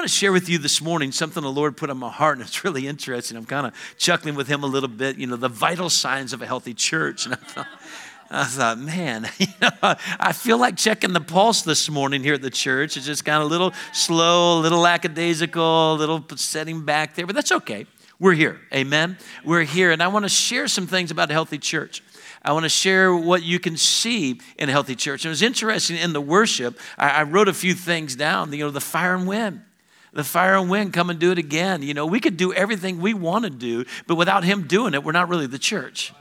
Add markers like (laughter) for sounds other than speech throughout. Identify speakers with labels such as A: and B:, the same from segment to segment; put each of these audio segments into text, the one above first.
A: want to share with you this morning something the Lord put on my heart, and it's really interesting. I'm kind of chuckling with him a little bit, you know, the vital signs of a healthy church. And I thought, I thought, man, (laughs) you know, I feel like checking the pulse this morning here at the church. It's just kind of a little slow, a little lackadaisical, a little setting back there, but that's okay. We're here. Amen. We're here. And I want to share some things about a healthy church. I want to share what you can see in a healthy church. And it was interesting in the worship, I, I wrote a few things down, you know, the fire and wind the fire and wind come and do it again. You know, we could do everything we want to do, but without him doing it, we're not really the church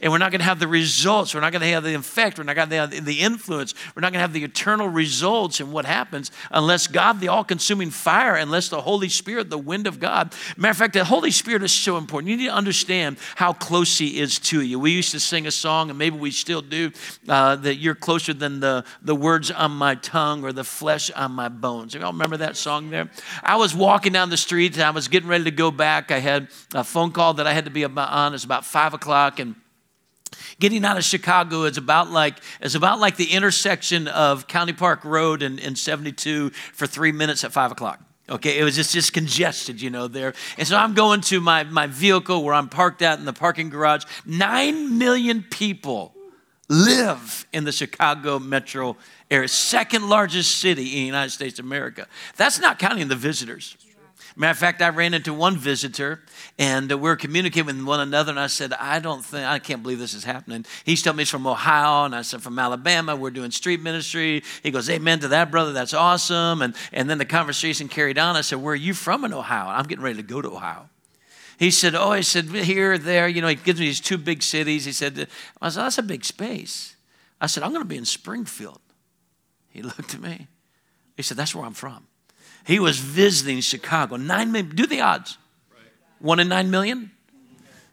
A: and we're not going to have the results. We're not going to have the effect. We're not going to have the influence. We're not going to have the eternal results in what happens unless God, the all consuming fire, unless the Holy Spirit, the wind of God. Matter of fact, the Holy Spirit is so important. You need to understand how close He is to you. We used to sing a song, and maybe we still do, uh, that you're closer than the, the words on my tongue or the flesh on my bones. You all remember that song there? I was walking down the street, and I was getting ready to go back. I had a phone call that I had to be on. It's about five o'clock, and Getting out of Chicago is about like is about like the intersection of County Park Road and, and 72 for three minutes at five o'clock. Okay, it was just, just congested, you know, there. And so I'm going to my, my vehicle where I'm parked at in the parking garage. Nine million people live in the Chicago metro area, second largest city in the United States of America. That's not counting the visitors. Matter of fact, I ran into one visitor and we are communicating with one another. And I said, I don't think, I can't believe this is happening. He's telling me he's from Ohio. And I said, from Alabama. We're doing street ministry. He goes, Amen to that, brother. That's awesome. And, and then the conversation carried on. I said, Where are you from in Ohio? I'm getting ready to go to Ohio. He said, Oh, he said, here, there. You know, he gives me these two big cities. He said, I said, That's a big space. I said, I'm going to be in Springfield. He looked at me. He said, That's where I'm from. He was visiting Chicago. Nine million, do the odds. One in nine million?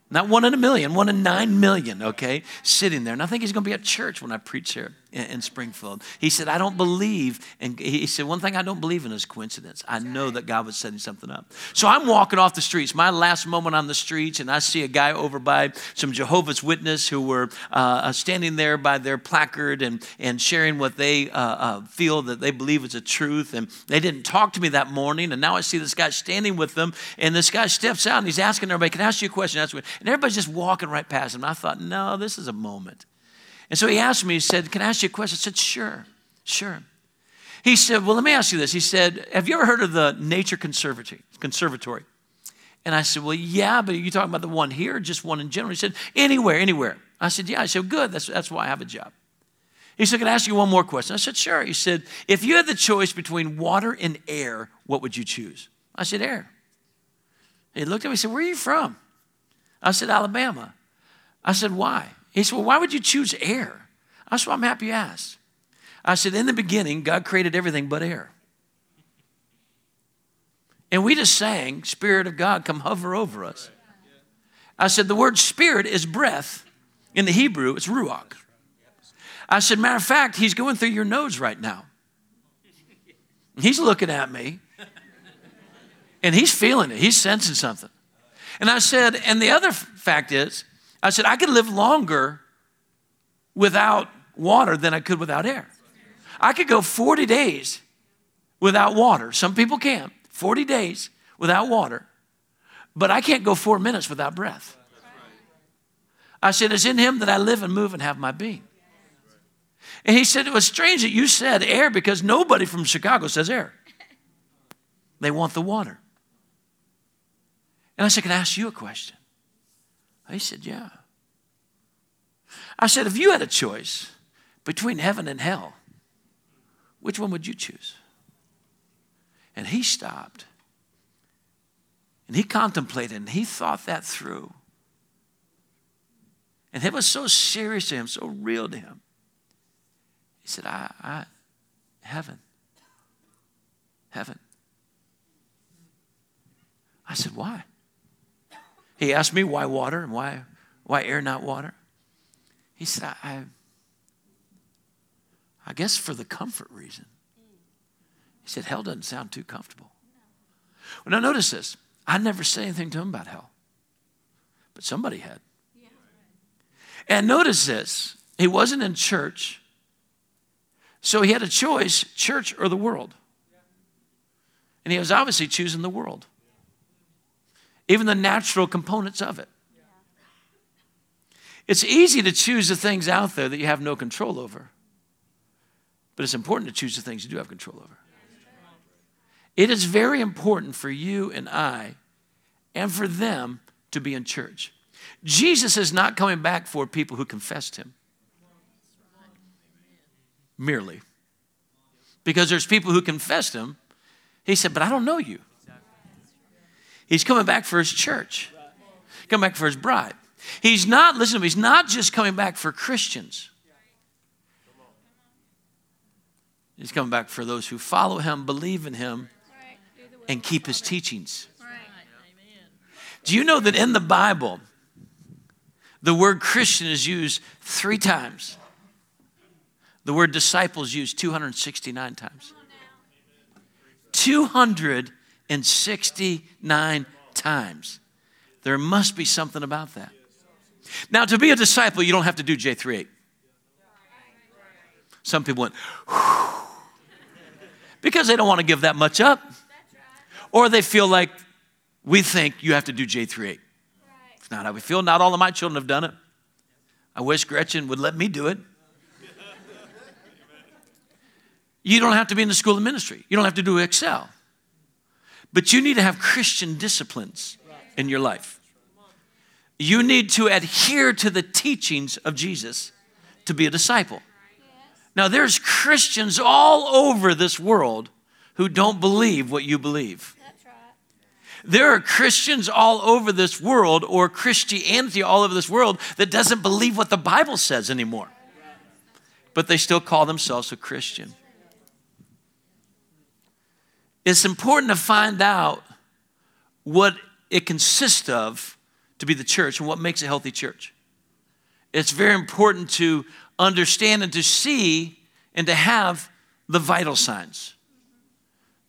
A: Not one in a million, one in nine million, okay, sitting there. And I think he's going to be at church when I preach here in, in Springfield. He said, I don't believe, and he said, one thing I don't believe in is coincidence. I know that God was setting something up. So I'm walking off the streets, my last moment on the streets, and I see a guy over by some Jehovah's Witness who were uh, uh standing there by their placard and, and sharing what they uh, uh, feel that they believe is a truth. And they didn't talk to me that morning, and now I see this guy standing with them, and this guy steps out and he's asking everybody, Can I ask you a question? And everybody's just walking right past him. I thought, No, this is a moment. And so he asked me, he said, Can I ask you a question? I said, Sure, sure. He said, Well, let me ask you this. He said, Have you ever heard of the Nature Conservatory? Conservatory? And I said, Well, yeah, but are you talking about the one here just one in general? He said, Anywhere, anywhere. I said, Yeah. I said, Good, that's, that's why I have a job. He said, Can I ask you one more question? I said, Sure. He said, If you had the choice between water and air, what would you choose? I said, Air. He looked at me and said, Where are you from? I said, Alabama. I said, Why? He said, Well, why would you choose air? I said, I'm happy you asked. I said, In the beginning, God created everything but air. And we just sang, Spirit of God, come hover over us. I said, The word spirit is breath. In the Hebrew, it's ruach. I said, Matter of fact, he's going through your nose right now. He's looking at me and he's feeling it, he's sensing something. And I said, And the other fact is, I said, I could live longer without water than I could without air. I could go 40 days without water. Some people can. 40 days without water. But I can't go four minutes without breath. I said, It's in him that I live and move and have my being. And he said, It was strange that you said air because nobody from Chicago says air. They want the water. And I said, Can I ask you a question? He said, Yeah. I said, If you had a choice between heaven and hell, which one would you choose? And he stopped and he contemplated and he thought that through. And it was so serious to him, so real to him. He said, I, I heaven, heaven. I said, why? He asked me why water and why, why air, not water. He said, I, I guess for the comfort reason. He said, hell doesn't sound too comfortable. Well, now notice this. I never said anything to him about hell, but somebody had. And notice this. He wasn't in church, so he had a choice church or the world. And he was obviously choosing the world, even the natural components of it. It's easy to choose the things out there that you have no control over, but it's important to choose the things you do have control over. It is very important for you and I and for them to be in church. Jesus is not coming back for people who confessed him merely. Because there's people who confessed him. He said, But I don't know you. He's coming back for his church, coming back for his bride. He's not, listen to me, he's not just coming back for Christians. He's coming back for those who follow him, believe in him, and keep his teachings. Do you know that in the Bible, the word Christian is used three times? The word disciples used 269 times. 269 times. There must be something about that. Now, to be a disciple, you don't have to do J38. Some people went, because they don't want to give that much up. Or they feel like we think you have to do J38. It's not how we feel. Not all of my children have done it. I wish Gretchen would let me do it. You don't have to be in the school of ministry. You don't have to do Excel. But you need to have Christian disciplines in your life. You need to adhere to the teachings of Jesus to be a disciple. Now, there's Christians all over this world who don't believe what you believe. There are Christians all over this world, or Christianity all over this world, that doesn't believe what the Bible says anymore. But they still call themselves a Christian. It's important to find out what it consists of to be the church and what makes a healthy church. It's very important to understand and to see and to have the vital signs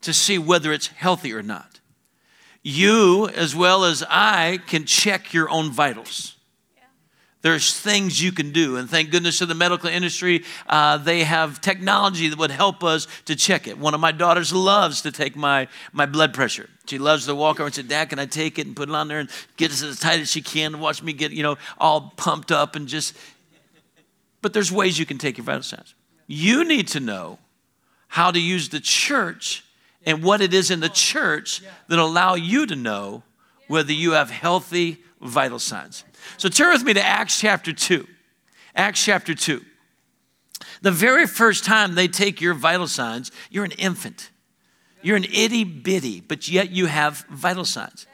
A: to see whether it's healthy or not. You, as well as I, can check your own vitals. There's things you can do, and thank goodness to the medical industry, uh, they have technology that would help us to check it. One of my daughters loves to take my, my blood pressure. She loves to walk over and say, Dad, can I take it and put it on there and get it as tight as she can and watch me get, you know, all pumped up and just. But there's ways you can take your vital signs. You need to know how to use the church and what it is in the church that allow you to know whether you have healthy vital signs. So turn with me to Acts chapter 2. Acts chapter 2. The very first time they take your vital signs, you're an infant. You're an itty bitty, but yet you have vital signs.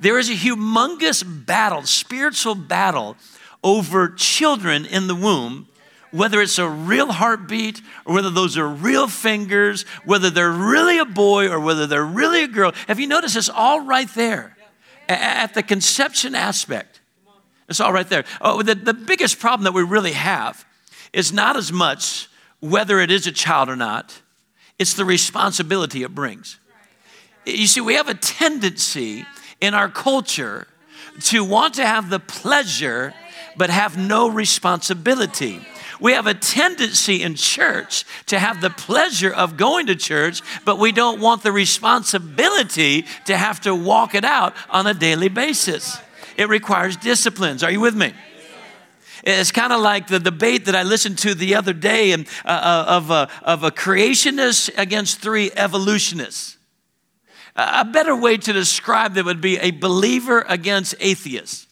A: There is a humongous battle, spiritual battle over children in the womb, whether it's a real heartbeat or whether those are real fingers, whether they're really a boy or whether they're really a girl. Have you noticed it's all right there at the conception aspect? It's all right there. Oh, the, the biggest problem that we really have is not as much whether it is a child or not, it's the responsibility it brings. You see, we have a tendency in our culture to want to have the pleasure but have no responsibility. We have a tendency in church to have the pleasure of going to church, but we don't want the responsibility to have to walk it out on a daily basis. It requires disciplines. Are you with me? It's kind of like the debate that I listened to the other day uh, uh, of, a, of a creationist against three evolutionists. A better way to describe that would be a believer against atheists.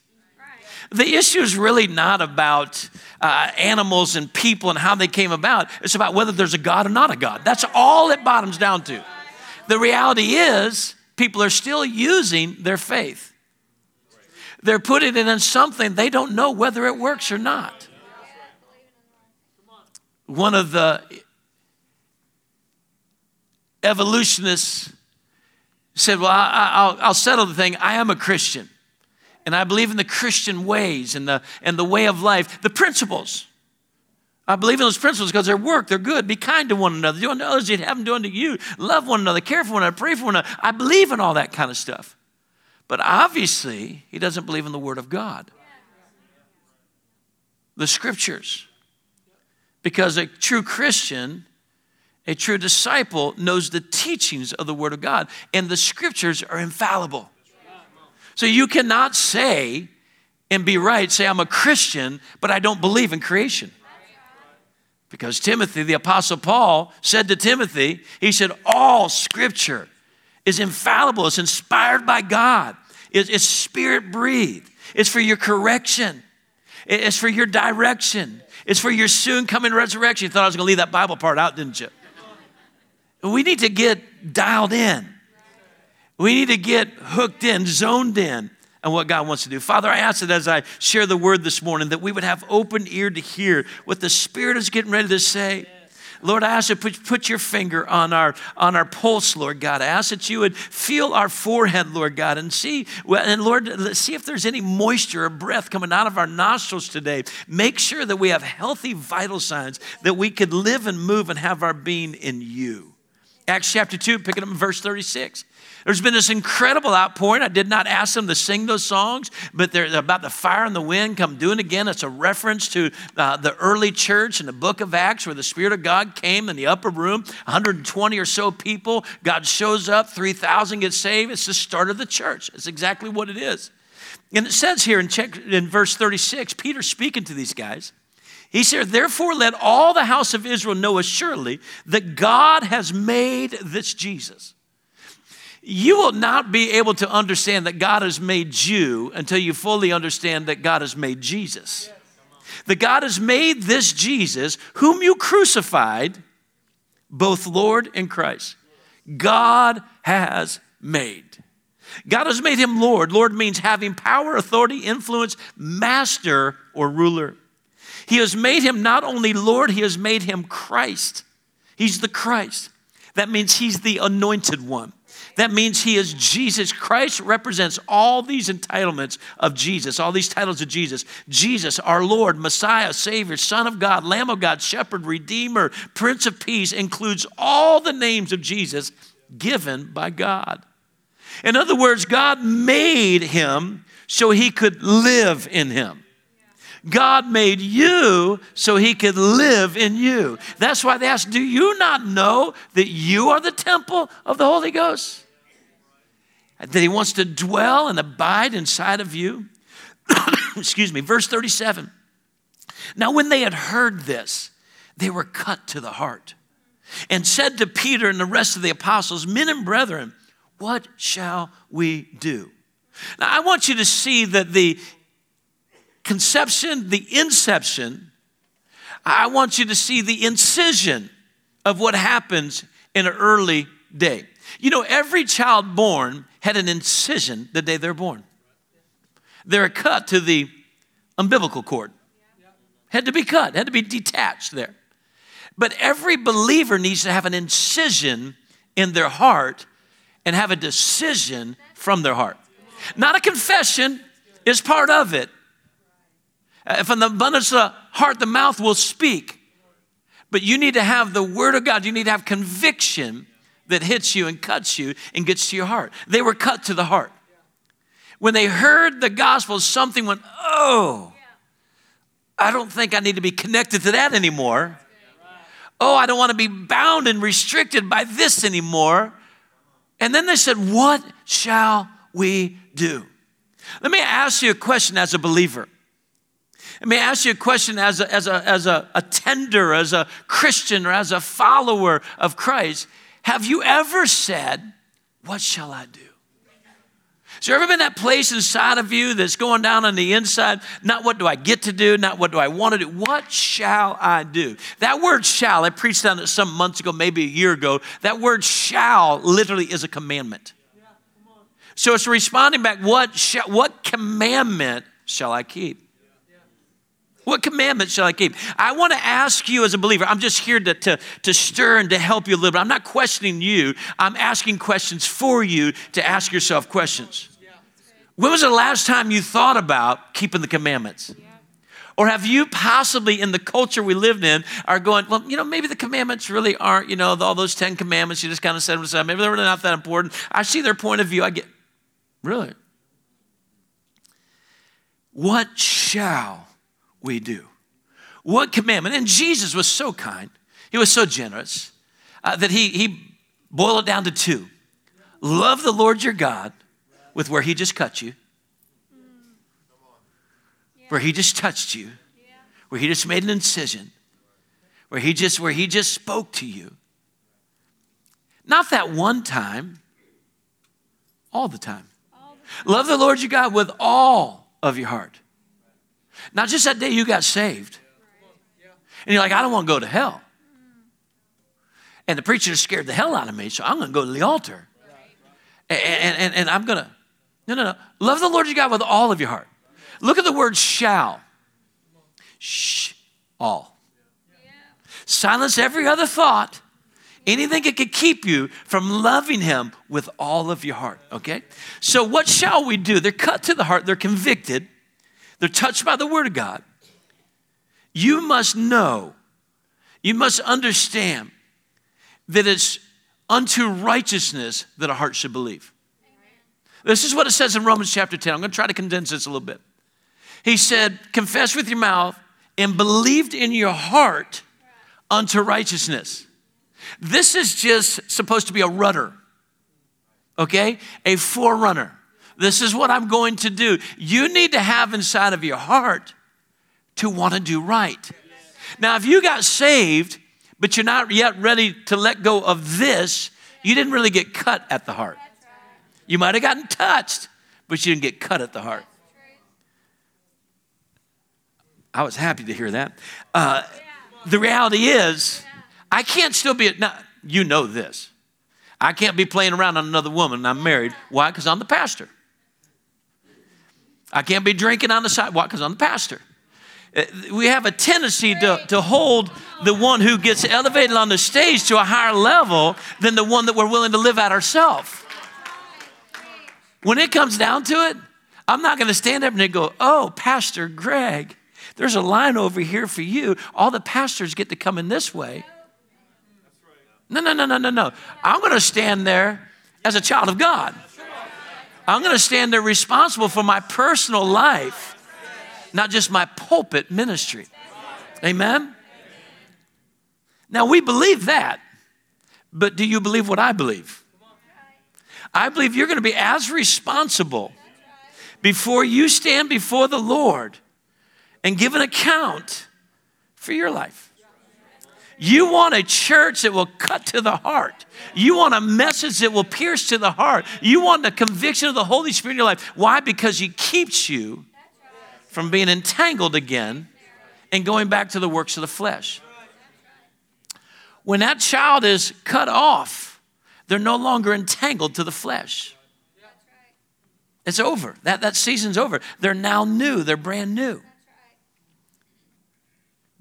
A: The issue is really not about uh, animals and people and how they came about. It's about whether there's a God or not a God. That's all it bottoms down to. The reality is, people are still using their faith. They're putting it in something they don't know whether it works or not. One of the evolutionists said, Well, I, will settle the thing. I am a Christian. And I believe in the Christian ways and the, and the way of life, the principles. I believe in those principles because they work, they're good. Be kind to one another. Do unto others you'd have them do unto you. Love one another, care for one another, pray for one another. I believe in all that kind of stuff. But obviously, he doesn't believe in the Word of God, the Scriptures. Because a true Christian A true disciple knows the teachings of the Word of God, and the scriptures are infallible. So you cannot say and be right, say, I'm a Christian, but I don't believe in creation. Because Timothy, the Apostle Paul, said to Timothy, he said, All scripture is infallible, it's inspired by God, it's spirit breathed, it's for your correction, it's for your direction, it's for your soon coming resurrection. You thought I was going to leave that Bible part out, didn't you? We need to get dialed in. We need to get hooked in, zoned in on what God wants to do. Father, I ask that as I share the word this morning, that we would have open ear to hear what the Spirit is getting ready to say. Lord, I ask you to put, put your finger on our, on our pulse, Lord God. I ask that you would feel our forehead, Lord God, and see, and Lord, see if there's any moisture or breath coming out of our nostrils today. Make sure that we have healthy vital signs, that we could live and move and have our being in you. Acts chapter 2, picking up in verse 36. There's been this incredible outpouring. I did not ask them to sing those songs, but they're about the fire and the wind come doing again. It's a reference to uh, the early church in the book of Acts where the Spirit of God came in the upper room, 120 or so people. God shows up, 3,000 get saved. It's the start of the church. It's exactly what it is. And it says here in, check, in verse 36, Peter speaking to these guys. He said, Therefore, let all the house of Israel know assuredly that God has made this Jesus. You will not be able to understand that God has made you until you fully understand that God has made Jesus. That God has made this Jesus, whom you crucified, both Lord and Christ. God has made. God has made him Lord. Lord means having power, authority, influence, master, or ruler. He has made him not only Lord, he has made him Christ. He's the Christ. That means he's the anointed one. That means he is Jesus. Christ represents all these entitlements of Jesus, all these titles of Jesus. Jesus, our Lord, Messiah, Savior, Son of God, Lamb of God, Shepherd, Redeemer, Prince of Peace includes all the names of Jesus given by God. In other words, God made him so he could live in him. God made you so he could live in you. That's why they ask, Do you not know that you are the temple of the Holy Ghost? That he wants to dwell and abide inside of you? (coughs) Excuse me, verse 37. Now, when they had heard this, they were cut to the heart and said to Peter and the rest of the apostles, Men and brethren, what shall we do? Now, I want you to see that the conception, the inception, I want you to see the incision of what happens in an early day. You know, every child born had an incision the day they're born. They're a cut to the umbilical cord. Had to be cut, had to be detached there. But every believer needs to have an incision in their heart and have a decision from their heart. Not a confession is part of it, uh, from the abundance of the heart, the mouth will speak. But you need to have the word of God. You need to have conviction that hits you and cuts you and gets to your heart. They were cut to the heart. When they heard the gospel, something went, oh, I don't think I need to be connected to that anymore. Oh, I don't want to be bound and restricted by this anymore. And then they said, What shall we do? Let me ask you a question as a believer. Let me ask you a question as a, as, a, as a, a tender, as a Christian, or as a follower of Christ. Have you ever said, What shall I do? Has there ever been that place inside of you that's going down on the inside? Not what do I get to do, not what do I want to do. What shall I do? That word shall, I preached on it some months ago, maybe a year ago. That word shall literally is a commandment. So it's responding back, what, shall, what commandment shall I keep? What commandments shall I keep? I want to ask you as a believer, I'm just here to, to, to stir and to help you a little bit. I'm not questioning you, I'm asking questions for you to ask yourself questions. When was the last time you thought about keeping the commandments? Or have you possibly, in the culture we live in, are going, well, you know, maybe the commandments really aren't, you know, all those 10 commandments, you just kind of said them aside. Maybe they're really not that important. I see their point of view. I get, really? What shall we do? What commandment? And Jesus was so kind, he was so generous. uh, that he, he boiled it down to two love the Lord your God with where he just cut you, where he just touched you, where he just made an incision, where he just where he just spoke to you. Not that one time, all the time. Love the Lord your God with all of your heart. Not just that day you got saved. And you're like, I don't want to go to hell. And the preacher scared the hell out of me, so I'm going to go to the altar. And, and, and, I'm going to, no, no, no. Love the Lord your God with all of your heart. Look at the word shall. Shh, all. Silence every other thought anything that could keep you from loving him with all of your heart okay so what shall we do they're cut to the heart they're convicted they're touched by the word of god. You must know you must understand that it's unto righteousness that a heart should believe. This is what it says in romans chapter 10 i'm going to try to condense this a little bit. He said confess with your mouth and believed in your heart unto righteousness. This is just supposed to be a rudder, okay? A forerunner. This is what I'm going to do. You need to have inside of your heart to want to do right. Now, if you got saved, but you're not yet ready to let go of this, you didn't really get cut at the heart. You might have gotten touched, but you didn't get cut at the heart. I was happy to hear that. Uh, the reality is, I can't still be, now, you know this. I can't be playing around on another woman I'm married. Why? Because I'm the pastor. I can't be drinking on the sidewalk because I'm the pastor. Uh, we have a tendency to, to hold the one who gets elevated on the stage to a higher level than the one that we're willing to live at ourselves. When it comes down to it, I'm not going to stand up and go, Oh, Pastor Greg, there's a line over here for you. All the pastors get to come in this way. No, no, no, no, no, no. I'm going to stand there as a child of God. I'm going to stand there responsible for my personal life, not just my pulpit ministry. Amen? Now, we believe that, but do you believe what I believe? I believe you're going to be as responsible before you stand before the Lord and give an account for your life. You want a church that will cut to the heart. You want a message that will pierce to the heart. You want the conviction of the Holy Spirit in your life. Why? Because He keeps you from being entangled again and going back to the works of the flesh. When that child is cut off, they're no longer entangled to the flesh. It's over. That, that season's over. They're now new, they're brand new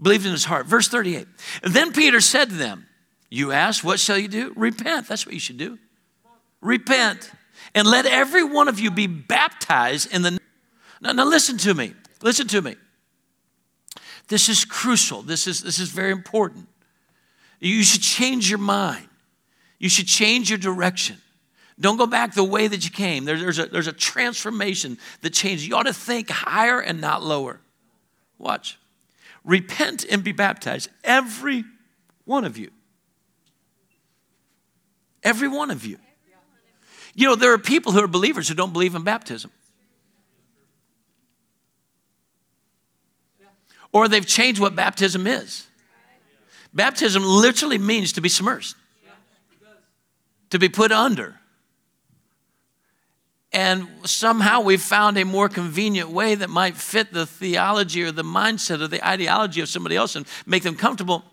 A: believed in his heart. Verse 38. Then Peter said to them, You ask, what shall you do? Repent. That's what you should do. Repent. And let every one of you be baptized in the. Now, now listen to me. Listen to me. This is crucial. This is, this is very important. You should change your mind. You should change your direction. Don't go back the way that you came. There, there's, a, there's a transformation that changes. You ought to think higher and not lower. Watch. Repent and be baptized, every one of you. Every one of you. You know, there are people who are believers who don't believe in baptism. Or they've changed what baptism is. Baptism literally means to be submersed, to be put under. And somehow we found a more convenient way that might fit the theology or the mindset or the ideology of somebody else and make them comfortable.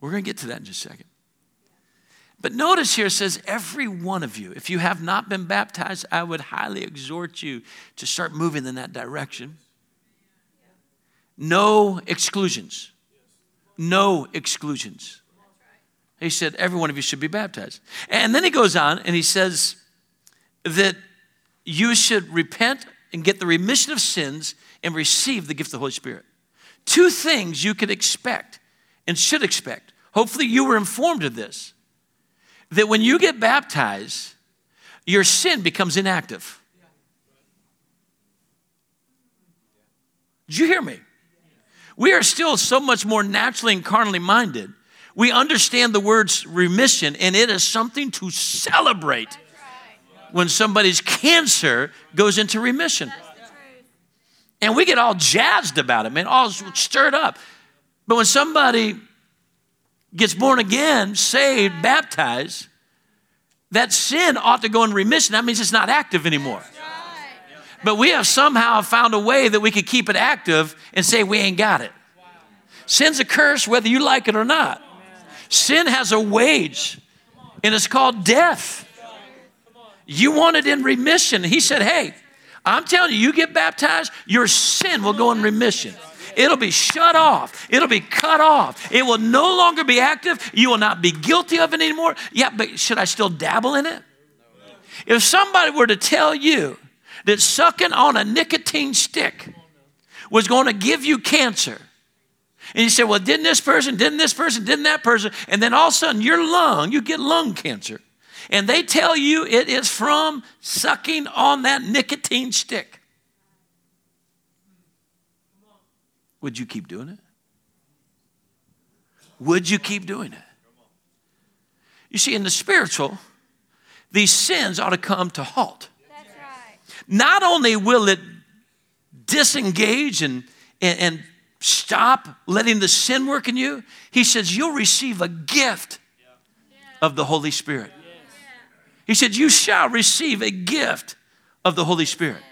A: We're going to get to that in just a second. But notice here it says, every one of you, if you have not been baptized, I would highly exhort you to start moving in that direction. No exclusions. No exclusions. He said, every one of you should be baptized. And then he goes on and he says, that you should repent and get the remission of sins and receive the gift of the Holy Spirit. Two things you could expect and should expect. Hopefully, you were informed of this that when you get baptized, your sin becomes inactive. Did you hear me? We are still so much more naturally and carnally minded. We understand the words remission, and it is something to celebrate when somebody's cancer goes into remission. And we get all jazzed about it, man, all stirred up. But when somebody gets born again, saved, baptized, that sin ought to go in remission. That means it's not active anymore. But we have somehow found a way that we could keep it active and say we ain't got it. Sin's a curse whether you like it or not. Sin has a wage, and it's called death. You want it in remission. He said, Hey, I'm telling you, you get baptized, your sin will go in remission. It'll be shut off. It'll be cut off. It will no longer be active. You will not be guilty of it anymore. Yeah, but should I still dabble in it? If somebody were to tell you that sucking on a nicotine stick was going to give you cancer, and you say, well, didn't this person, didn't this person, didn't that person, and then all of a sudden your lung, you get lung cancer, and they tell you it is from sucking on that nicotine stick. Would you keep doing it? Would you keep doing it? You see, in the spiritual, these sins ought to come to halt. Right. Not only will it disengage and, and, and, stop letting the sin work in you, he says you'll receive a gift of the Holy Spirit. He said, You shall receive a gift of the Holy Spirit.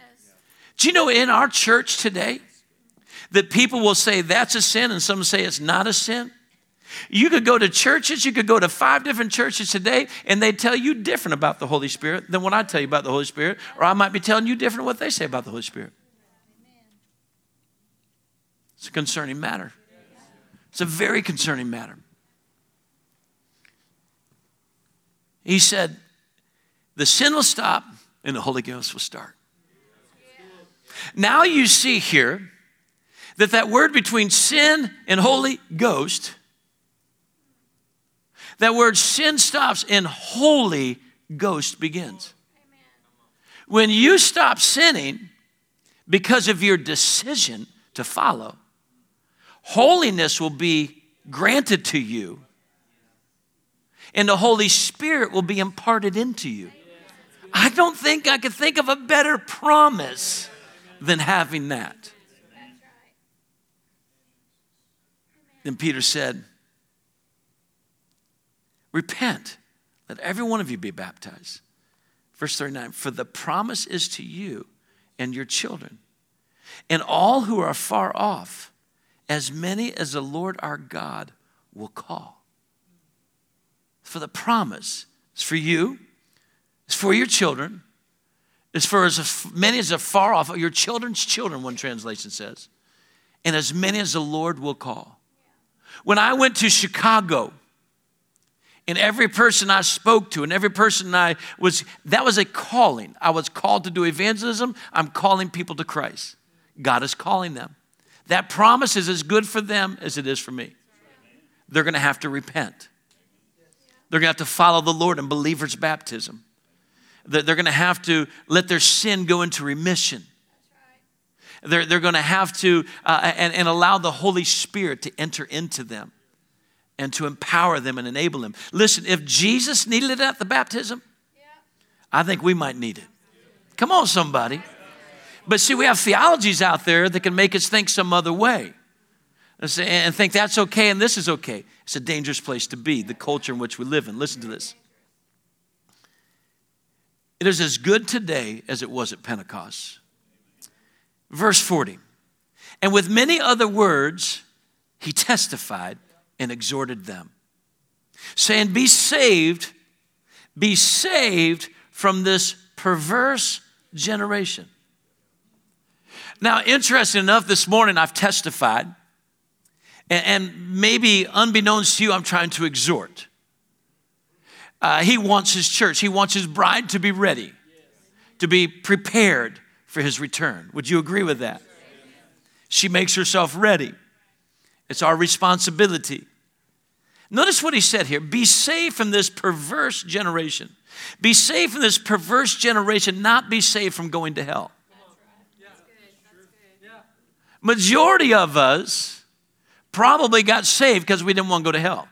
A: Do you know in our church today, that people will say that's a sin and some say it's not a sin. You could go to churches, you could go to five different churches today, and they tell you different about the Holy Spirit than what I tell you about the Holy Spirit, or I might be telling you different what they say about the Holy Spirit. It's a concerning matter. It's a very concerning matter. He said, The sin will stop and the Holy Ghost will start. Now you see here that that word between sin and Holy Ghost, that word sin stops and Holy Ghost begins. When you stop sinning because of your decision to follow, holiness will be granted to you and the Holy Spirit will be imparted into you. I don't think I could think of a better promise than having that. Then Peter said, Repent, let every one of you be baptized. Verse 39 For the promise is to you and your children, and all who are far off, as many as the Lord our God will call. For the promise is for you, it's for your children, it's for as many as are far off, your children's children, one translation says, and as many as the Lord will call. When I went to Chicago, and every person I spoke to and every person I was, that was a calling. I was called to do evangelism. I'm calling people to Christ. God is calling them. That promise is as good for them as it is for me. They're going to have to repent. They're going to have to follow the Lord in believer's baptism. They're going to have to let their sin go into remission. They're, they're going to have to uh, and, and allow the Holy Spirit to enter into them and to empower them and enable them. Listen, if Jesus needed it at the baptism, I think we might need it. Come on, somebody. But see, we have theologies out there that can make us think some other way and think that's okay and this is okay. It's a dangerous place to be, the culture in which we live in. Listen to this. It is as good today as it was at Pentecost. Verse 40. And with many other words, he testified and exhorted them, saying, Be saved, be saved from this perverse generation. Now, interesting enough, this morning I've testified, and, maybe unbeknownst to you, I'm trying to exhort. Uh, he wants his church, he wants his bride to be ready, to be prepared for his return. Would you agree with that? She makes herself ready. It's our responsibility. Notice what he said here be saved from this perverse generation. Be saved from this perverse generation, not be saved from going to hell. Majority of us probably got saved because we didn't want to go to hell.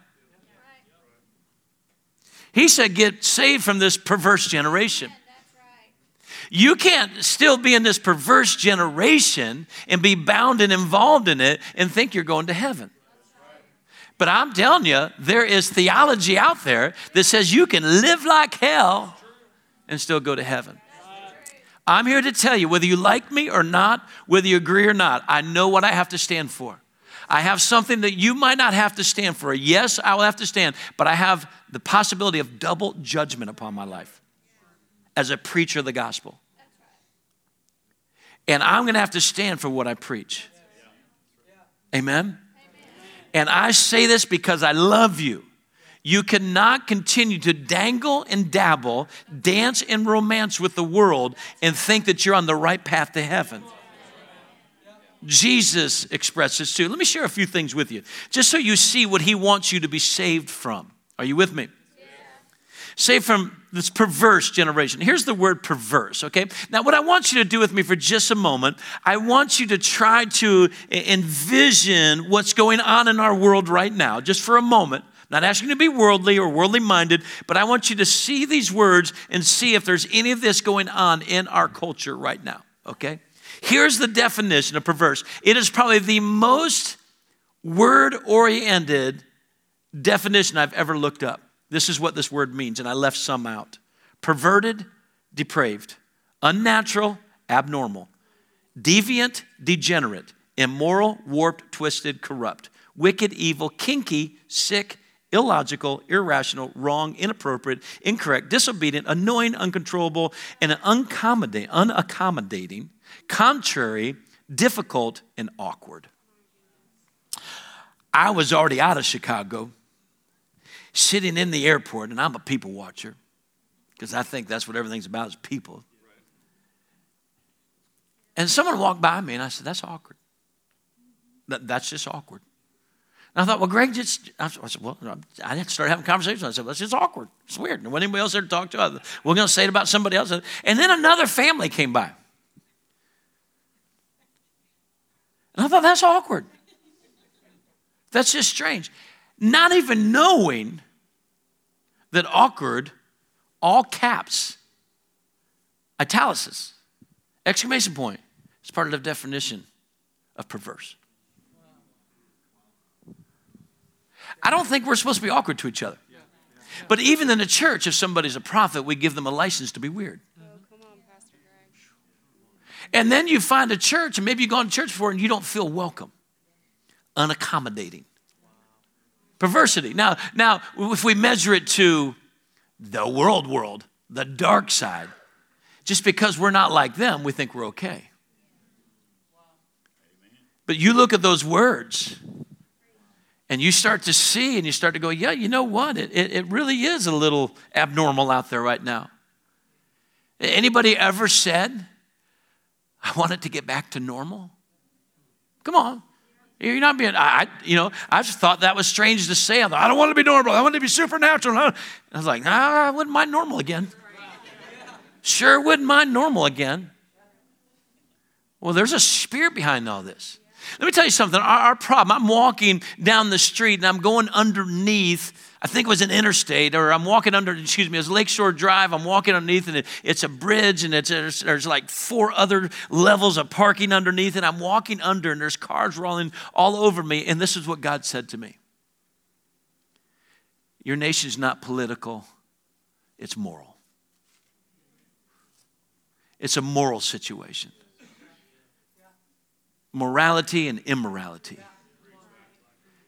A: He said, Get saved from this perverse generation. You can't still be in this perverse generation and be bound and involved in it and think you're going to heaven. But I'm telling you, there is theology out there that says you can live like hell and still go to heaven. I'm here to tell you whether you like me or not, whether you agree or not, I know what I have to stand for. I have something that you might not have to stand for. Yes, I will have to stand, but I have the possibility of double judgment upon my life as a preacher of the gospel. And I'm going to have to stand for what I preach. Amen? And I say this because I love you. You cannot continue to dangle and dabble, dance and romance with the world, and think that you're on the right path to heaven. Jesus expresses too. Let me share a few things with you, just so you see what he wants you to be saved from. Are you with me? Saved from this perverse generation. Here's the word perverse, okay? Now, what I want you to do with me for just a moment, I want you to try to envision what's going on in our world right now, just for a moment. Not asking you to be worldly or worldly minded, but I want you to see these words and see if there's any of this going on in our culture right now, okay? Here's the definition of perverse it is probably the most word oriented definition I've ever looked up. This is what this word means, and I left some out perverted, depraved, unnatural, abnormal, deviant, degenerate, immoral, warped, twisted, corrupt, wicked, evil, kinky, sick, illogical, irrational, wrong, inappropriate, incorrect, disobedient, annoying, uncontrollable, and unaccommodating, unaccommodating contrary, difficult, and awkward. I was already out of Chicago, sitting in the airport, and I'm a people watcher because I think that's what everything's about is people. And someone walked by me, and I said, That's awkward. That, that's just awkward. And I thought, well, Greg just, I said, well, I had to start having conversations. I said, well, it's just awkward. It's weird. And when anybody else there to talk to, we're going to say it about somebody else. And then another family came by. And I thought, that's awkward. That's just strange. Not even knowing that awkward, all caps, italics, exclamation point, is part of the definition of perverse. I don't think we're supposed to be awkward to each other. But even in the church, if somebody's a prophet, we give them a license to be weird. And then you find a church, and maybe you've gone to church before and you don't feel welcome, unaccommodating. Perversity. Now, now, if we measure it to the world world, the dark side, just because we're not like them, we think we're okay. But you look at those words and you start to see and you start to go, yeah, you know what? It, it, it really is a little abnormal out there right now. Anybody ever said, I want it to get back to normal. Come on. You're not being, I, you know, I just thought that was strange to say. I, thought, I don't want to be normal. I want to be supernatural. I was like, nah, I wouldn't mind normal again. Sure wouldn't mind normal again. Well, there's a spirit behind all this. Let me tell you something. Our, our problem, I'm walking down the street and I'm going underneath I think it was an interstate, or I'm walking under, excuse me, it was Lakeshore Drive. I'm walking underneath, and it, it's a bridge, and it's, there's, there's like four other levels of parking underneath, and I'm walking under, and there's cars rolling all over me. And this is what God said to me Your nation's not political, it's moral. It's a moral situation morality and immorality.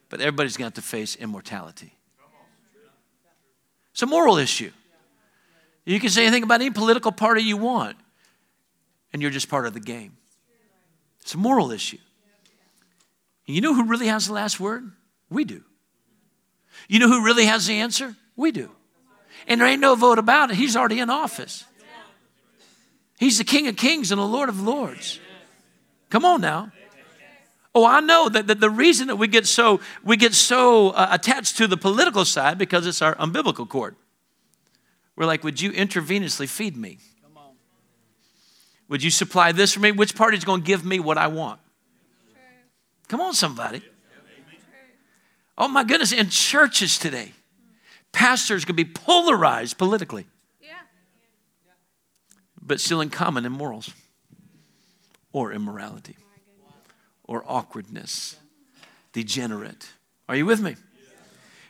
A: But everybody's got to face immortality. It's a moral issue. You can say anything about any political party you want, and you're just part of the game. It's a moral issue. And you know who really has the last word? We do. You know who really has the answer? We do. And there ain't no vote about it. He's already in office. He's the King of Kings and the Lord of Lords. Come on now. Oh, I know that, that the reason that we get so we get so uh, attached to the political side because it's our umbilical cord. We're like, would you intravenously feed me? Would you supply this for me? Which party is going to give me what I want? Come on, somebody. Oh my goodness, in churches today, Pastors can be polarized politically, but still in common in morals or immorality or awkwardness, degenerate. Are you with me?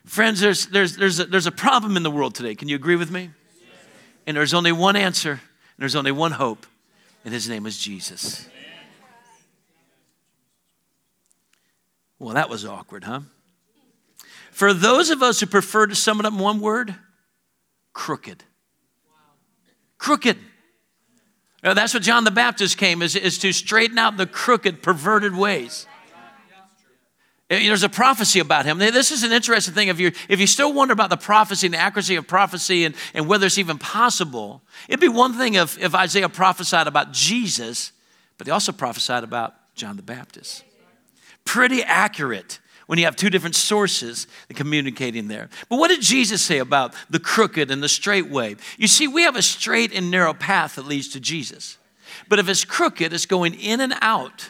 A: Friends, there's, there's, there's, a, there's a problem in the world today. Can you agree with me? And there's only one answer, and there's only one hope, and his name is Jesus. Well, that was awkward, huh? For those of us who prefer to sum it up in one word, crooked. Crooked. Now, that's what John the Baptist came, is, is to straighten out the crooked, perverted ways. There's a prophecy about him. This is an interesting thing. If you if you still wonder about the prophecy and the accuracy of prophecy and, and whether it's even possible, it'd be one thing if, if Isaiah prophesied about Jesus, but he also prophesied about John the Baptist. Pretty accurate when you have two different sources communicating there. But what did Jesus say about the crooked and the straight way? You see, we have a straight and narrow path that leads to Jesus. But if it's crooked, it's going in and out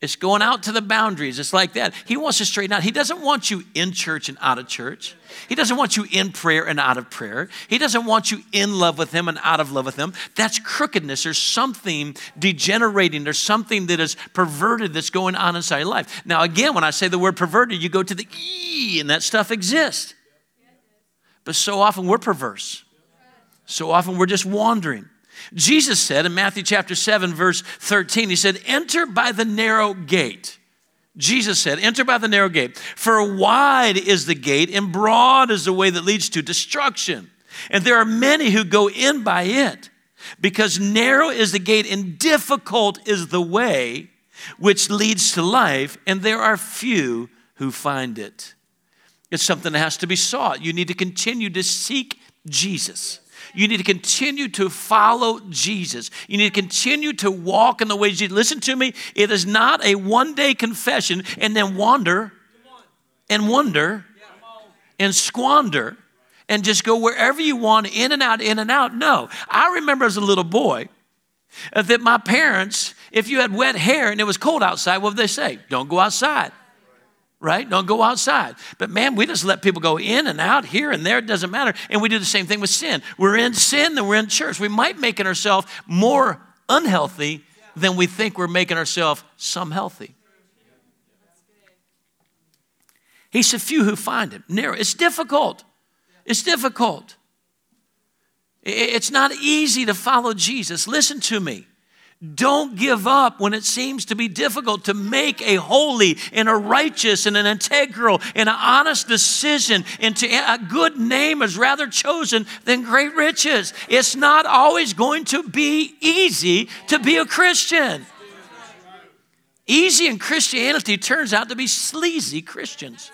A: it's going out to the boundaries. It's like that. He wants to straighten out. He doesn't want you in church and out of church. He doesn't want you in prayer and out of prayer. He doesn't want you in love with Him and out of love with Him. That's crookedness. There's something degenerating. There's something that is perverted that's going on inside your life. Now, again, when I say the word perverted, you go to the E, and that stuff exists. But so often we're perverse. So often we're just wandering. Jesus said in Matthew chapter 7, verse 13, He said, Enter by the narrow gate. Jesus said, Enter by the narrow gate, for wide is the gate and broad is the way that leads to destruction. And there are many who go in by it, because narrow is the gate and difficult is the way which leads to life, and there are few who find it. It's something that has to be sought. You need to continue to seek Jesus. You need to continue to follow Jesus. You need to continue to walk in the ways Jesus. Listen to me. It is not a one day confession and then wander and wonder and squander and just go wherever you want, in and out, in and out. No. I remember as a little boy that my parents, if you had wet hair and it was cold outside, what would they say? Don't go outside right? Don't go outside. But man, we just let people go in and out here and there. It doesn't matter. And we do the same thing with sin. We're in sin, then we're in church. We might make ourselves more unhealthy than we think we're making ourselves some healthy. He said, few who find him. Narrow. It's difficult. It's difficult. It's not easy to follow Jesus. Listen to me. Don't give up when it seems to be difficult to make a holy and a righteous and an integral and an honest decision into a good name is rather chosen than great riches. It's not always going to be easy to be a Christian. Easy in Christianity turns out to be sleazy Christians.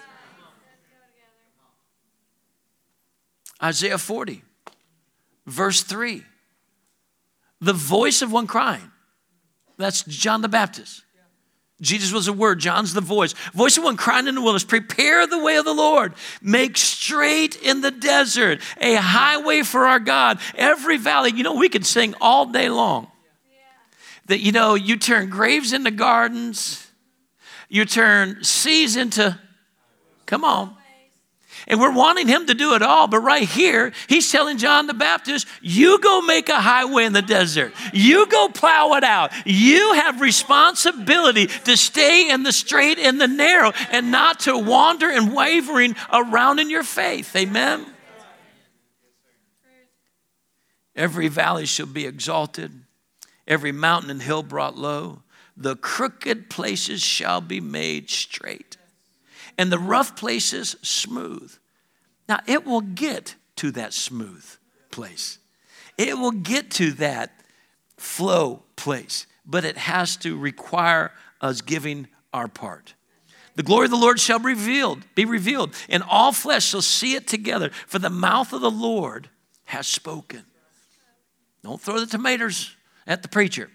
A: Isaiah 40, verse 3. The voice of one crying that's John the Baptist. Jesus was a word, John's the voice. Voice of one crying in the wilderness, prepare the way of the Lord. Make straight in the desert a highway for our God. Every valley, you know, we could sing all day long. That, you know, you turn graves into gardens, you turn seas into, come on, and we're wanting him to do it all, but right here, he's telling John the Baptist, you go make a highway in the desert. You go plow it out. You have responsibility to stay in the straight and the narrow and not to wander and wavering around in your faith. Amen. Every valley shall be exalted, every mountain and hill brought low. The crooked places shall be made straight and the rough places smooth. Now, it will get to that smooth place, it will get to that flow place, but it has to require us giving our part. The glory of the Lord shall be revealed, be revealed, and all flesh shall see it together, for the mouth of the Lord has spoken. Don't throw the tomatoes at the preacher.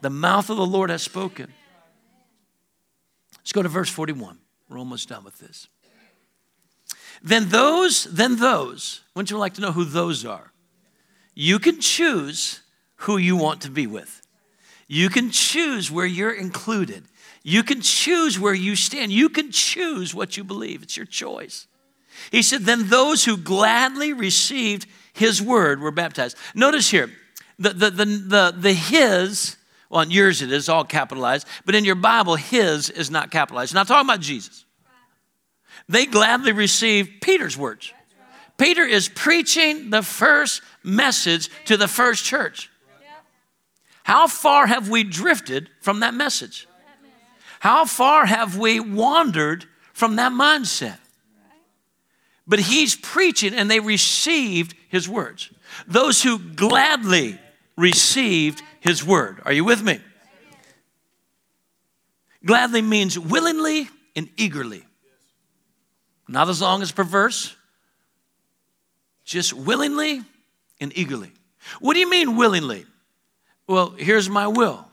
A: The mouth of the Lord has spoken. Let's go to verse 41. We're almost done with this. Then those, then those, wouldn't you like to know who those are? You can choose who you want to be with. You can choose where you're included. You can choose where you stand. You can choose what you believe. It's your choice. He said, Then those who gladly received his word were baptized. Notice here, the, the, the, the, the his, well, in yours it is all capitalized, but in your Bible, his is not capitalized. Not talking about Jesus. They gladly received Peter's words. Peter is preaching the first message to the first church. How far have we drifted from that message? How far have we wandered from that mindset? But he's preaching and they received his words. Those who gladly received his word. Are you with me? Gladly means willingly and eagerly. Not as long as perverse, just willingly and eagerly. What do you mean willingly? Well, here's my will.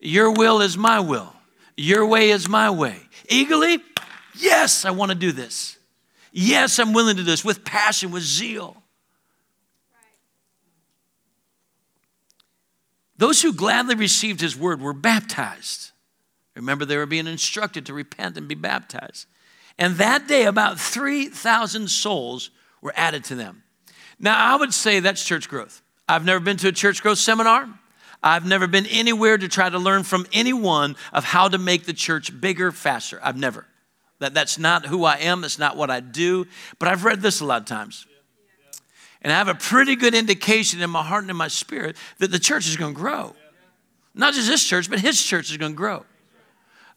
A: Your will is my will. Your way is my way. Eagerly, yes, I want to do this. Yes, I'm willing to do this with passion, with zeal. Those who gladly received his word were baptized. Remember, they were being instructed to repent and be baptized. And that day, about 3,000 souls were added to them. Now, I would say that's church growth. I've never been to a church growth seminar. I've never been anywhere to try to learn from anyone of how to make the church bigger, faster. I've never. That, that's not who I am, that's not what I do. But I've read this a lot of times. And I have a pretty good indication in my heart and in my spirit that the church is going to grow. Not just this church, but his church is going to grow.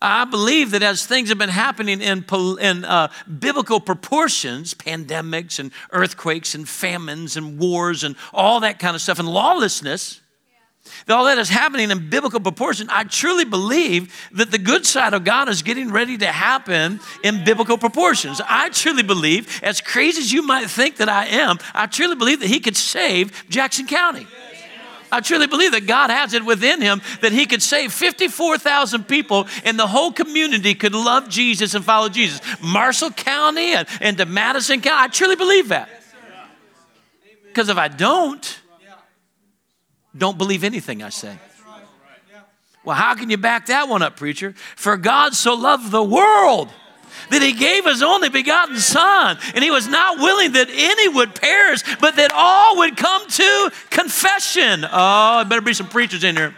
A: I believe that as things have been happening in, in uh, biblical proportions, pandemics and earthquakes and famines and wars and all that kind of stuff, and lawlessness, all that is happening in biblical proportion, I truly believe that the good side of God is getting ready to happen in biblical proportions. I truly believe, as crazy as you might think that I am, I truly believe that He could save Jackson County. I truly believe that God has it within him that he could save 54,000 people and the whole community could love Jesus and follow Jesus. Marshall County and, and to Madison County, I truly believe that. Because if I don't, don't believe anything I say. Well, how can you back that one up, preacher? For God so loved the world that he gave his only begotten son and he was not willing that any would perish but that all would come to confession. Oh better be some preachers in here.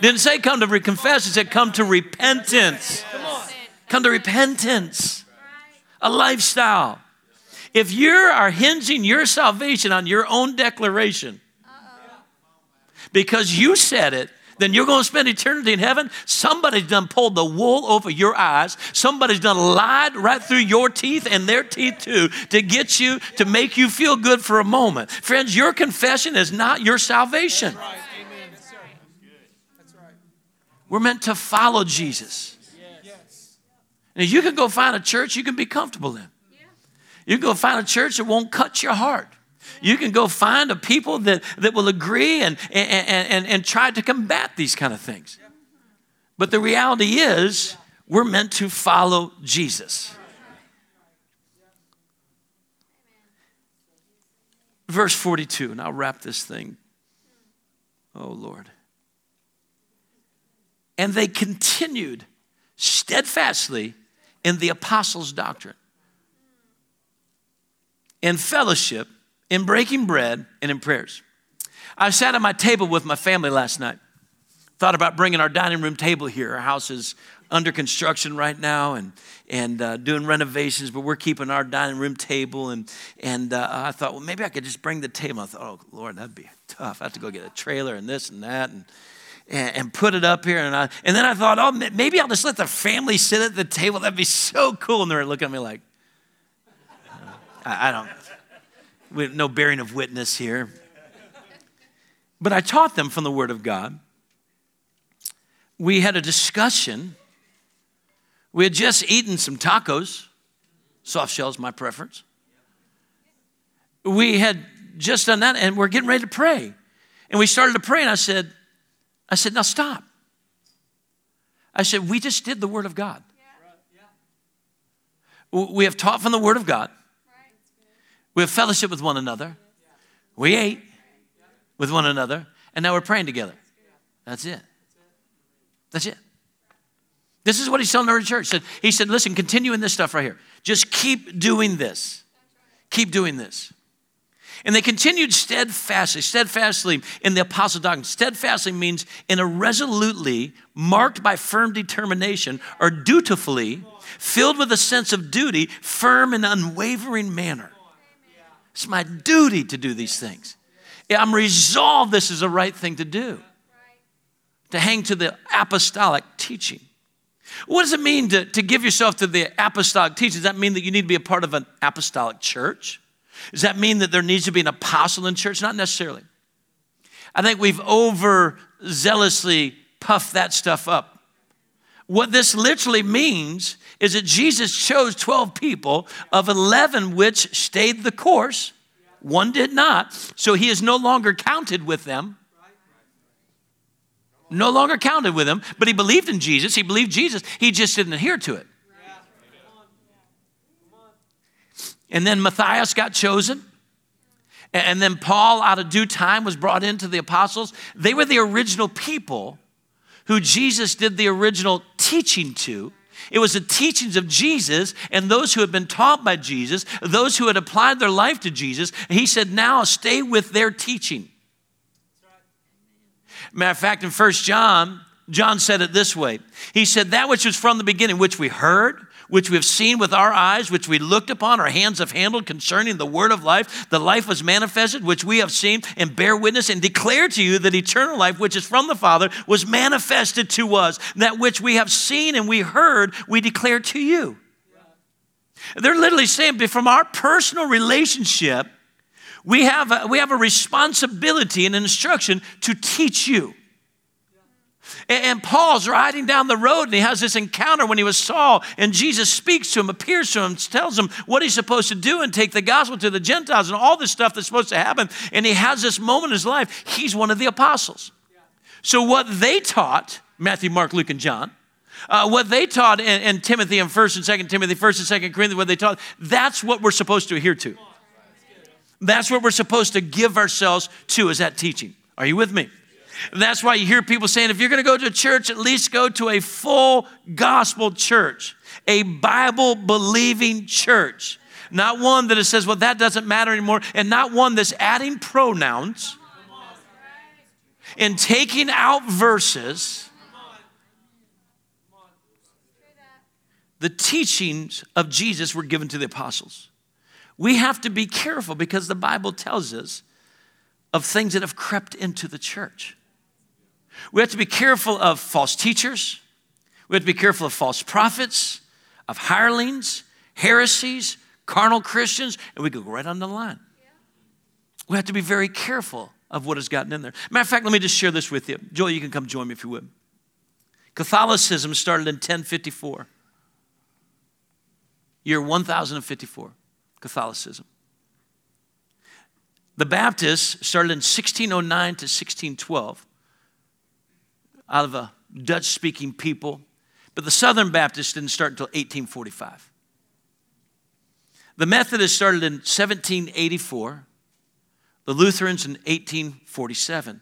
A: Didn't say come to confess it said come to repentance. Come to repentance. A lifestyle. If you are hinging your salvation on your own declaration because you said it then you're going to spend eternity in heaven. Somebody's done pulled the wool over your eyes. Somebody's done lied right through your teeth and their teeth too to get you, to make you feel good for a moment. Friends, your confession is not your salvation. We're meant to follow Jesus. And you can go find a church you can be comfortable in. You can go find a church that won't cut your heart. You can go find a people that, that will agree and, and, and, and try to combat these kind of things. But the reality is, we're meant to follow Jesus. Verse 42, and I'll wrap this thing. Oh, Lord. And they continued steadfastly in the apostles' doctrine, in fellowship, in breaking bread and in prayers. I sat at my table with my family last night. Thought about bringing our dining room table here. Our house is under construction right now and, and uh, doing renovations, but we're keeping our dining room table. And, and uh, I thought, well, maybe I could just bring the table. I thought, oh, Lord, that'd be tough. I have to go get a trailer and this and that. And, and, put it up here. And, I, and then I thought, oh, maybe I'll just let the family sit at the table. That'd be so cool. And they're looking at me like, I, I don't, no bearing of witness here. But I taught them from the Word of God. We had a discussion. We had just eaten some tacos. Soft shells, my preference. We had just done that, and we're getting ready to pray. And we started to pray, and I said, I said, now stop. I said, we just did the Word of God. We have taught from the Word of God. We have fellowship with one another. We ate with one another, and now we're praying together. That's it. That's it. This is what he's telling the church. He said, he said, listen, continue in this stuff right here. Just keep doing this. Keep doing this. And they continued steadfastly, steadfastly in the apostle doctrine. Steadfastly means in a resolutely, marked by firm determination, or dutifully, filled with a sense of duty, firm and unwavering manner. It's my duty to do these things. I'm resolved this is the right thing to do, to hang to the apostolic teaching. What does it mean to, to give yourself to the apostolic teaching? Does that mean that you need to be a part of an apostolic church? Does that mean that there needs to be an apostle in church? Not necessarily. I think we've overzealously puffed that stuff up. What this literally means is that Jesus chose 12 people, of 11 which stayed the course, one did not. So he is no longer counted with them no longer counted with them, but he believed in Jesus. He believed Jesus. He just didn't adhere to it. And then Matthias got chosen. And then Paul, out of due time, was brought into the apostles. They were the original people who Jesus did the original teaching to. It was the teachings of Jesus and those who had been taught by Jesus, those who had applied their life to Jesus. He said, Now stay with their teaching. Matter of fact, in First John, John said it this way He said, That which was from the beginning, which we heard, which we have seen with our eyes, which we looked upon, our hands have handled concerning the word of life. The life was manifested, which we have seen and bear witness and declare to you that eternal life, which is from the Father, was manifested to us. That which we have seen and we heard, we declare to you. They're literally saying, from our personal relationship we have a, we have a responsibility and an instruction to teach you. And Paul's riding down the road and he has this encounter when he was Saul, and Jesus speaks to him, appears to him, tells him what he's supposed to do and take the gospel to the Gentiles and all this stuff that's supposed to happen. And he has this moment in his life. He's one of the apostles. So, what they taught, Matthew, Mark, Luke, and John, uh, what they taught in, in Timothy and 1st and 2nd Timothy, 1st and 2nd Corinthians, what they taught, that's what we're supposed to adhere to. That's what we're supposed to give ourselves to, is that teaching. Are you with me? That's why you hear people saying, if you're going to go to a church, at least go to a full gospel church, a Bible believing church. Not one that says, well, that doesn't matter anymore, and not one that's adding pronouns and taking out verses. The teachings of Jesus were given to the apostles. We have to be careful because the Bible tells us of things that have crept into the church. We have to be careful of false teachers. We have to be careful of false prophets, of hirelings, heresies, carnal Christians, and we go right on the line. We have to be very careful of what has gotten in there. Matter of fact, let me just share this with you. Joel, you can come join me if you would. Catholicism started in 1054, year 1054. Catholicism. The Baptists started in 1609 to 1612 out of a Dutch speaking people, but the Southern Baptists didn't start until 1845. The Methodists started in 1784, the Lutherans in 1847.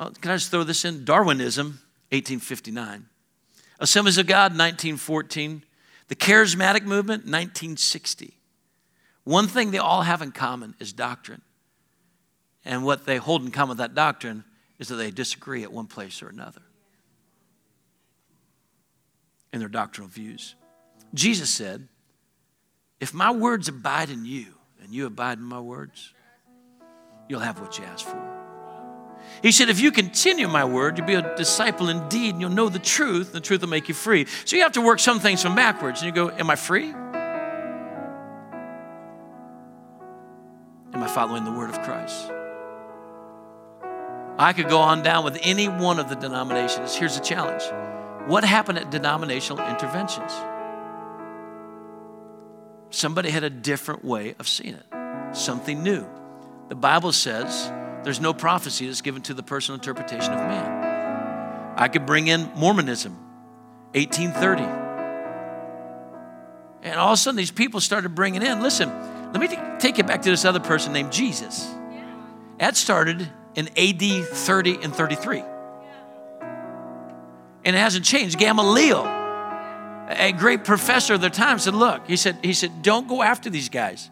A: Oh, can I just throw this in? Darwinism, 1859. Assemblies of God, 1914. The Charismatic Movement, 1960. One thing they all have in common is doctrine. And what they hold in common with that doctrine is that they disagree at one place or another in their doctrinal views. Jesus said, If my words abide in you and you abide in my words, you'll have what you ask for. He said, If you continue my word, you'll be a disciple indeed, and you'll know the truth, and the truth will make you free. So you have to work some things from backwards. And you go, Am I free? Am I following the word of Christ? I could go on down with any one of the denominations. Here's a challenge What happened at denominational interventions? Somebody had a different way of seeing it, something new. The Bible says there's no prophecy that's given to the personal interpretation of man. I could bring in Mormonism, 1830. And all of a sudden, these people started bringing in, listen, let me take you back to this other person named Jesus. That started in AD 30 and 33. And it hasn't changed. Gamaliel, a great professor of their time, said, Look, he said, he said, don't go after these guys.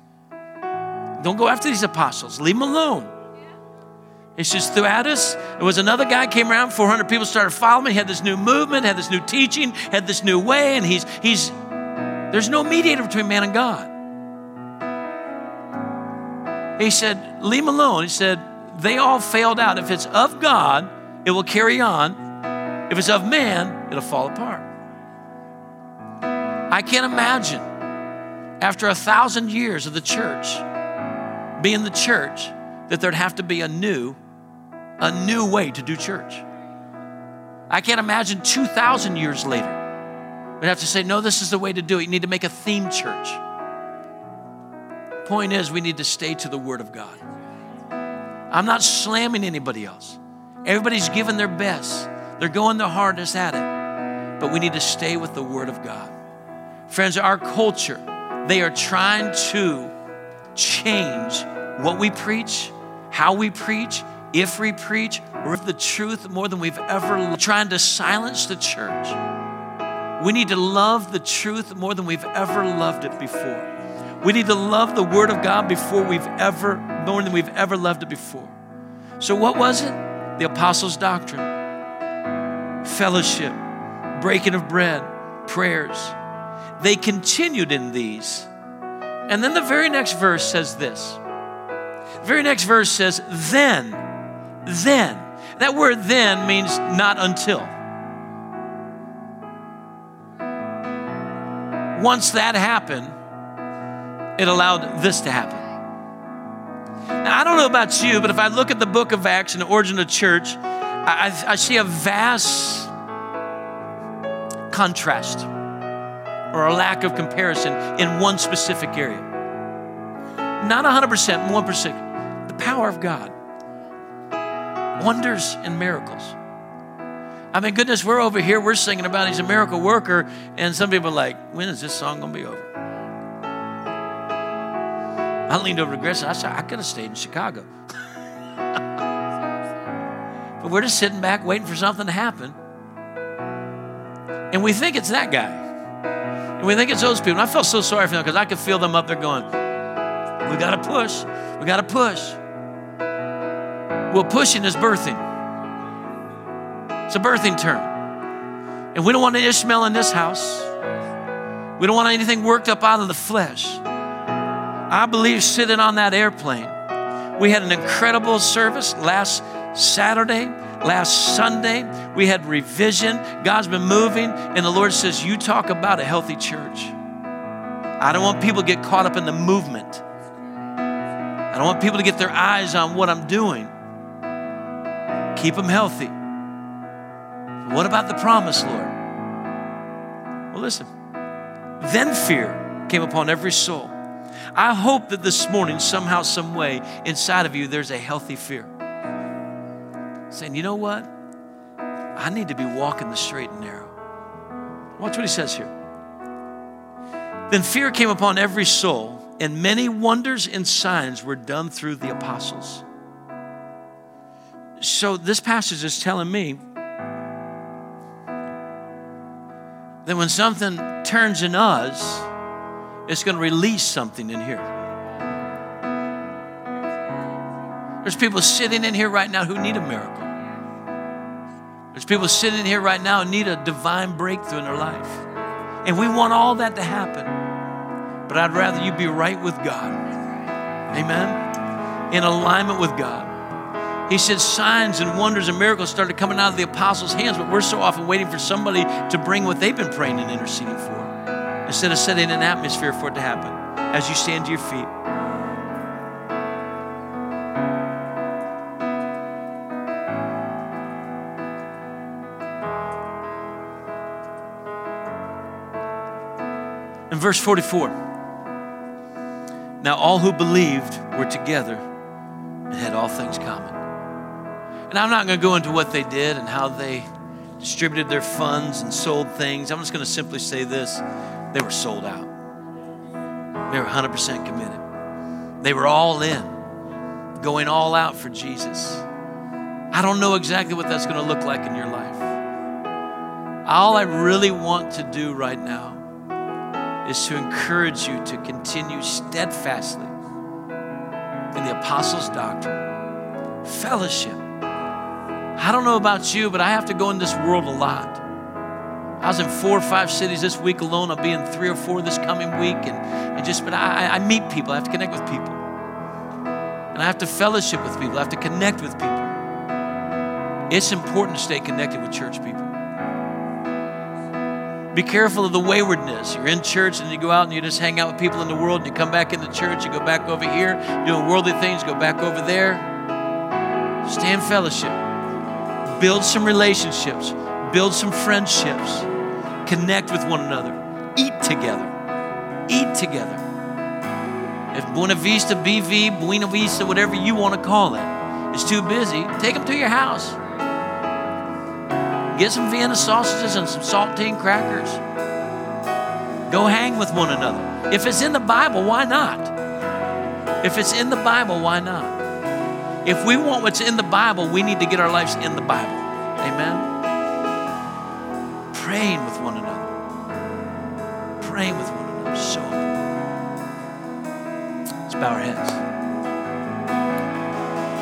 A: Don't go after these apostles. Leave them alone. He says, Theudas, there was another guy came around, 400 people started following, he had this new movement, had this new teaching, had this new way, and he's, he's, there's no mediator between man and God. He said, leave him alone. He said, they all failed out. If it's of God, it will carry on. If it's of man, it'll fall apart. I can't imagine after a thousand years of the church being the church that there'd have to be a new, a new way to do church. I can't imagine 2,000 years later. We'd have to say, no, this is the way to do it. You need to make a theme church. Point is, we need to stay to the Word of God. I'm not slamming anybody else. Everybody's giving their best, they're going their hardest at it. But we need to stay with the Word of God. Friends, our culture, they are trying to change what we preach, how we preach, if we preach, or if the truth more than we've ever trying to silence the church. We need to love the truth more than we've ever loved it before. We need to love the Word of God before we've ever, more than we've ever loved it before. So, what was it? The Apostles' doctrine, fellowship, breaking of bread, prayers. They continued in these. And then the very next verse says this. The very next verse says, then, then. That word then means not until. Once that happened, it allowed this to happen. Now, I don't know about you, but if I look at the book of Acts and the origin of church, I, I, see a vast contrast or a lack of comparison in one specific area. Not 100%, 1%. The power of God, wonders and miracles. I mean, goodness, we're over here, we're singing about he's a miracle worker, and some people are like, when is this song gonna be over? I leaned over to and I said, I could have stayed in Chicago. (laughs) but we're just sitting back waiting for something to happen. And we think it's that guy. And we think it's those people. And I felt so sorry for them because I could feel them up there going, We got to push. We got to push. Well, pushing is birthing. It's a birthing term. And we don't want an Ishmael in this house. We don't want anything worked up out of the flesh. I believe sitting on that airplane, we had an incredible service last Saturday, last Sunday. We had revision. God's been moving, and the Lord says, You talk about a healthy church. I don't want people to get caught up in the movement. I don't want people to get their eyes on what I'm doing. Keep them healthy. What about the promise, Lord? Well, listen. Then fear came upon every soul. I hope that this morning, somehow, some way, inside of you, there's a healthy fear. Saying, you know what? I need to be walking the straight and narrow. Watch what he says here. Then fear came upon every soul, and many wonders and signs were done through the apostles. So, this passage is telling me that when something turns in us, it's going to release something in here. There's people sitting in here right now who need a miracle. There's people sitting in here right now who need a divine breakthrough in their life. And we want all that to happen. But I'd rather you be right with God. Amen? In alignment with God. He said signs and wonders and miracles started coming out of the apostles' hands, but we're so often waiting for somebody to bring what they've been praying and interceding for instead of setting an atmosphere for it to happen as you stand to your feet. In verse 44, now all who believed were together and had all things common. And I'm not going to go into what they did and how they distributed their funds and sold things. I'm just going to simply say this they were sold out. They were 100% committed. They were all in, going all out for Jesus. I don't know exactly what that's going to look like in your life. All I really want to do right now is to encourage you to continue steadfastly in the apostles' doctrine, fellowship. I don't know about you, but I have to go in this world a lot. I was in four or five cities this week alone. I'll be in three or four this coming week. And, and just, but I, I meet people. I have to connect with people. And I have to fellowship with people. I have to connect with people. It's important to stay connected with church people. Be careful of the waywardness. You're in church and you go out and you just hang out with people in the world and you come back into church, you go back over here, doing worldly things, go back over there. Stay in fellowship. Build some relationships, build some friendships, connect with one another, eat together. Eat together. If Buena Vista, BV, Buena Vista, whatever you want to call it, is too busy, take them to your house. Get some Vienna sausages and some saltine crackers. Go hang with one another. If it's in the Bible, why not? If it's in the Bible, why not? If we want what's in the Bible, we need to get our lives in the Bible. Amen? Praying with one another. Praying with one another. So Let's bow our heads.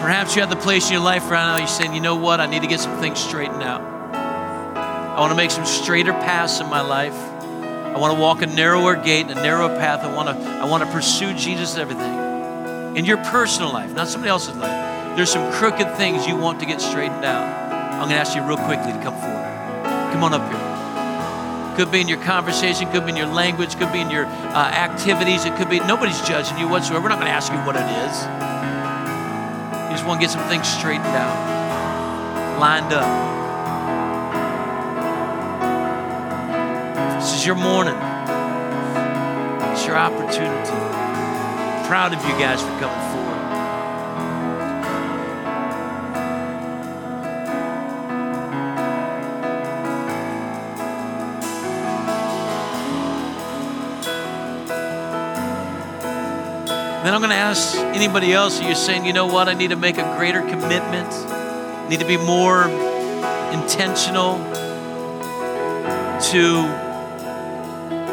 A: Perhaps you're at the place in your life right now, you're saying, you know what, I need to get some things straightened out. I want to make some straighter paths in my life. I want to walk a narrower gate and a narrower path. I want to, I want to pursue Jesus everything. In your personal life, not somebody else's life. There's some crooked things you want to get straightened out. I'm going to ask you real quickly to come forward. Come on up here. Could be in your conversation, could be in your language, could be in your uh, activities. It could be nobody's judging you whatsoever. We're not going to ask you what it is. You just want to get some things straightened out, lined up. This is your morning. It's your opportunity. Proud of you guys for coming Then I'm going to ask anybody else you're saying, you know what, I need to make a greater commitment, need to be more intentional to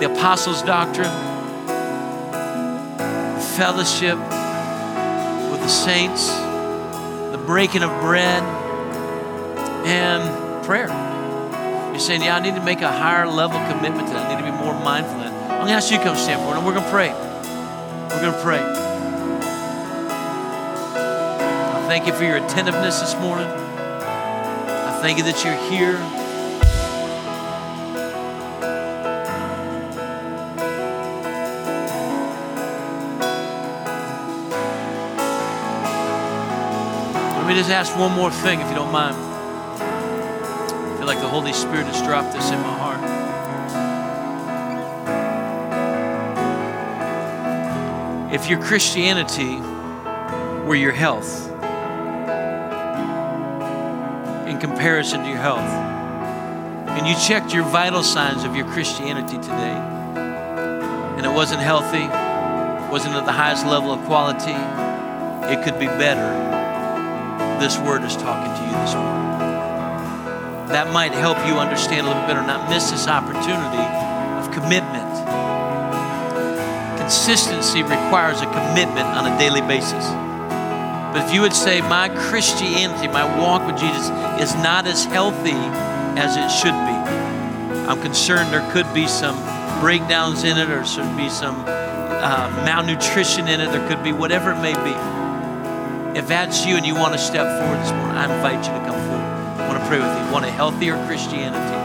A: the apostles' doctrine, fellowship with the saints, the breaking of bread, and prayer. You're saying, Yeah, I need to make a higher level commitment to that. I need to be more mindful of that. I'm going to ask you to come stand forward, and we're going to pray. We're going to pray. Thank you for your attentiveness this morning. I thank you that you're here. Let me just ask one more thing, if you don't mind. I feel like the Holy Spirit has dropped this in my heart. If your Christianity were your health, comparison to your health, and you checked your vital signs of your Christianity today, and it wasn't healthy, wasn't at the highest level of quality, it could be better this word is talking to you this morning. That might help you understand a little bit better, not miss this opportunity of commitment. Consistency requires a commitment on a daily basis. But if you would say, My Christianity, my walk with Jesus is not as healthy as it should be, I'm concerned there could be some breakdowns in it, or there should be some uh, malnutrition in it, there could be whatever it may be. If that's you and you want to step forward this morning, I invite you to come forward. I want to pray with you. Want a healthier Christianity?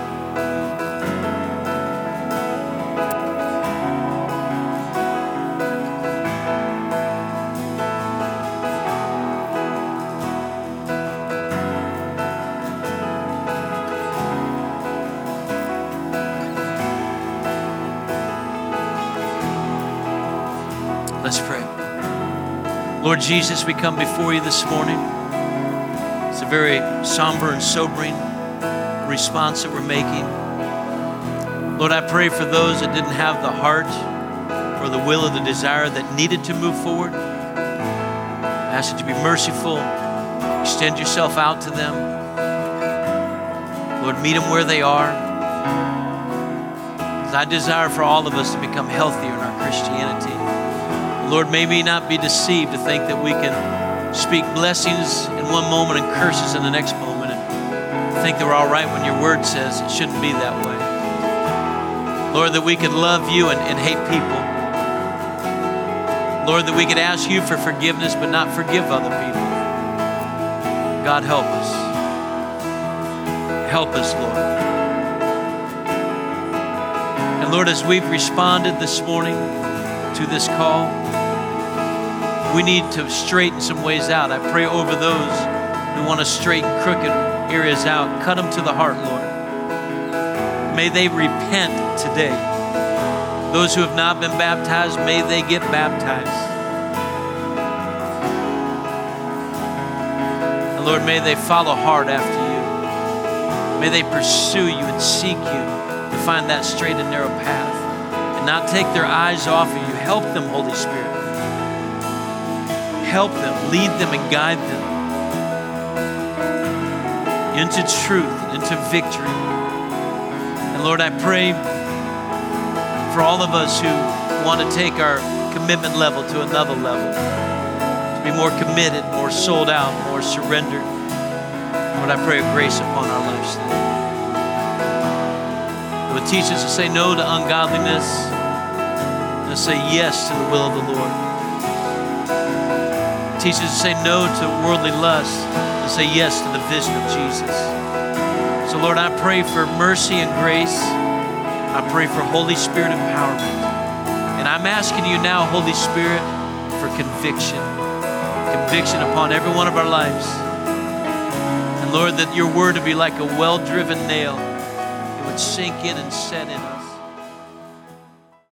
A: Lord Jesus, we come before you this morning. It's a very somber and sobering response that we're making. Lord, I pray for those that didn't have the heart or the will or the desire that needed to move forward. I ask you be merciful, extend yourself out to them. Lord, meet them where they are. I desire for all of us to become healthier in our Christianity. Lord, may we not be deceived to think that we can speak blessings in one moment and curses in the next moment and think that we're all right when your word says it shouldn't be that way. Lord, that we could love you and, and hate people. Lord, that we could ask you for forgiveness but not forgive other people. God, help us. Help us, Lord. And Lord, as we've responded this morning to this call, we need to straighten some ways out. I pray over those who want to straighten crooked areas out. Cut them to the heart, Lord. May they repent today. Those who have not been baptized, may they get baptized. And Lord, may they follow hard after you. May they pursue you and seek you to find that straight and narrow path and not take their eyes off of you. Help them, Holy Spirit help them, lead them, and guide them into truth, into victory. And Lord, I pray for all of us who want to take our commitment level to another level, to be more committed, more sold out, more surrendered. Lord, I pray a grace upon our lives. It would teach us to say no to ungodliness to say yes to the will of the Lord teaches us to say no to worldly lust and say yes to the vision of Jesus. So, Lord, I pray for mercy and grace. I pray for Holy Spirit empowerment. And I'm asking you now, Holy Spirit, for conviction. Conviction upon every one of our lives. And Lord, that your word would be like a well driven nail, it would sink in and set in us.